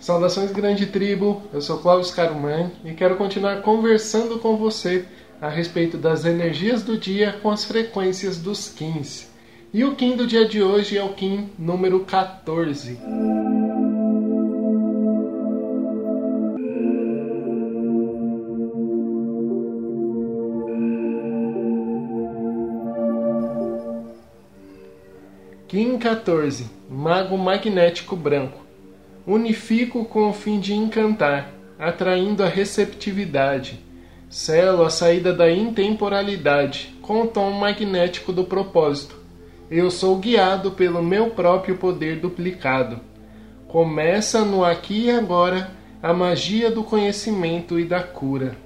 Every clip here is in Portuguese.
Saudações grande tribo, eu sou Cláudio Caruman e quero continuar conversando com você a respeito das energias do dia com as frequências dos Kins. E o Kim do dia de hoje é o Kim número 14. Kim 14, Mago Magnético Branco unifico com o fim de encantar, atraindo a receptividade. Selo a saída da intemporalidade com o tom magnético do propósito. Eu sou guiado pelo meu próprio poder duplicado. Começa no aqui e agora a magia do conhecimento e da cura.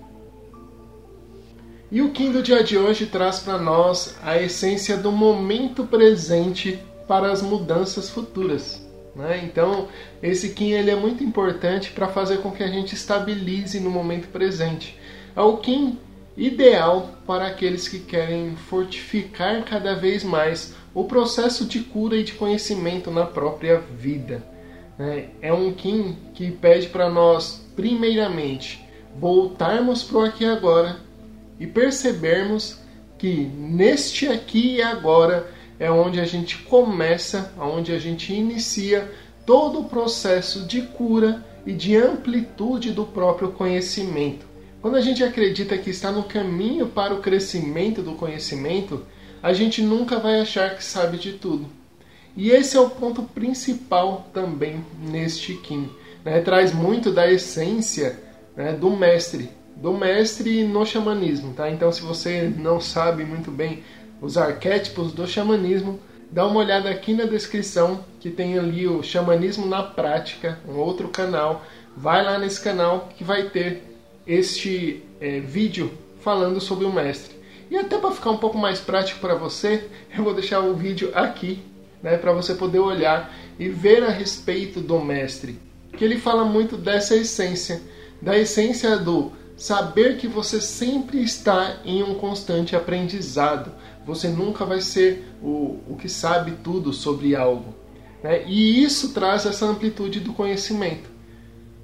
E o Kim do dia de hoje traz para nós a essência do momento presente para as mudanças futuras. Né? Então, esse Kim ele é muito importante para fazer com que a gente estabilize no momento presente. É o Kim ideal para aqueles que querem fortificar cada vez mais o processo de cura e de conhecimento na própria vida. Né? É um Kim que pede para nós, primeiramente, voltarmos para o aqui e agora e percebermos que neste aqui e agora é onde a gente começa, onde a gente inicia todo o processo de cura e de amplitude do próprio conhecimento. Quando a gente acredita que está no caminho para o crescimento do conhecimento, a gente nunca vai achar que sabe de tudo. E esse é o ponto principal também neste Kim. Né? Traz muito da essência né, do mestre, do mestre no xamanismo. Tá? Então, se você não sabe muito bem os arquétipos do xamanismo, dá uma olhada aqui na descrição que tem ali o Xamanismo na Prática, um outro canal. Vai lá nesse canal que vai ter este é, vídeo falando sobre o mestre. E até para ficar um pouco mais prático para você, eu vou deixar o vídeo aqui, né, para você poder olhar e ver a respeito do mestre. Que ele fala muito dessa essência, da essência do saber que você sempre está em um constante aprendizado você nunca vai ser o, o que sabe tudo sobre algo. Né? E isso traz essa amplitude do conhecimento.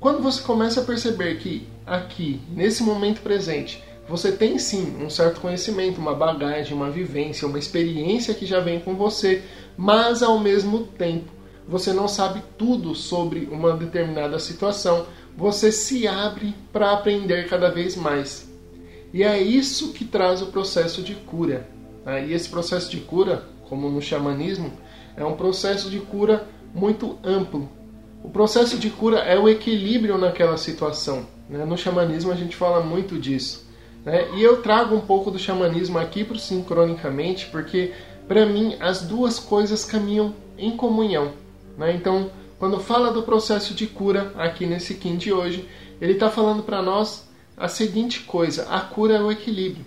Quando você começa a perceber que aqui, nesse momento presente, você tem sim um certo conhecimento, uma bagagem, uma vivência, uma experiência que já vem com você, mas ao mesmo tempo você não sabe tudo sobre uma determinada situação, você se abre para aprender cada vez mais. E é isso que traz o processo de cura. Né? E esse processo de cura, como no xamanismo, é um processo de cura muito amplo. O processo de cura é o equilíbrio naquela situação. Né? No xamanismo a gente fala muito disso. Né? E eu trago um pouco do xamanismo aqui para sincronicamente, porque para mim as duas coisas caminham em comunhão. Né? Então, quando fala do processo de cura aqui nesse Kim de hoje, ele está falando para nós a seguinte coisa: a cura é o equilíbrio.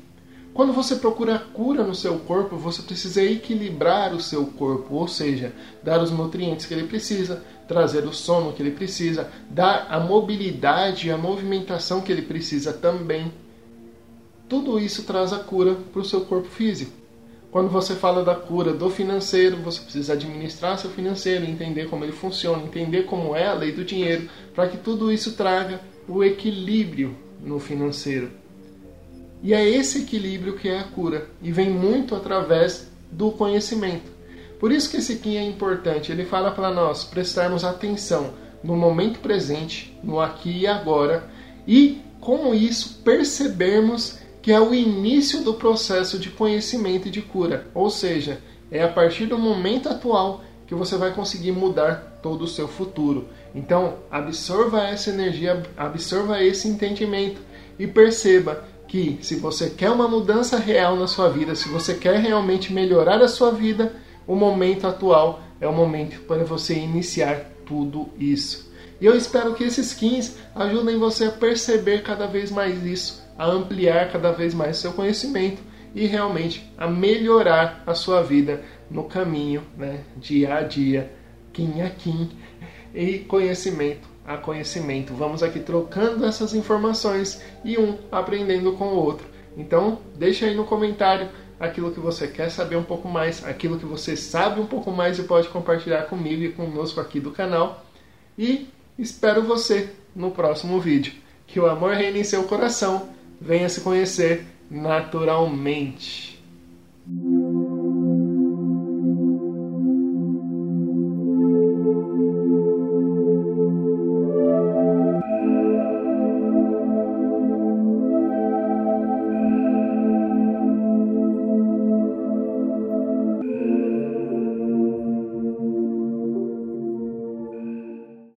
Quando você procura cura no seu corpo, você precisa equilibrar o seu corpo, ou seja, dar os nutrientes que ele precisa, trazer o sono que ele precisa, dar a mobilidade e a movimentação que ele precisa também. Tudo isso traz a cura para o seu corpo físico. Quando você fala da cura do financeiro, você precisa administrar seu financeiro, entender como ele funciona, entender como é a lei do dinheiro, para que tudo isso traga o equilíbrio no financeiro. E é esse equilíbrio que é a cura e vem muito através do conhecimento. Por isso que esse Kim é importante. Ele fala para nós prestarmos atenção no momento presente, no aqui e agora, e com isso percebermos que é o início do processo de conhecimento e de cura. Ou seja, é a partir do momento atual que você vai conseguir mudar todo o seu futuro. Então, absorva essa energia, absorva esse entendimento e perceba que se você quer uma mudança real na sua vida, se você quer realmente melhorar a sua vida, o momento atual é o momento para você iniciar tudo isso. E eu espero que esses skins ajudem você a perceber cada vez mais isso, a ampliar cada vez mais seu conhecimento e realmente a melhorar a sua vida no caminho, né, dia a dia, quim a quim, e conhecimento a conhecimento. Vamos aqui trocando essas informações e um aprendendo com o outro. Então, deixa aí no comentário aquilo que você quer saber um pouco mais, aquilo que você sabe um pouco mais e pode compartilhar comigo e conosco aqui do canal. E espero você no próximo vídeo. Que o amor reine em seu coração, venha se conhecer naturalmente.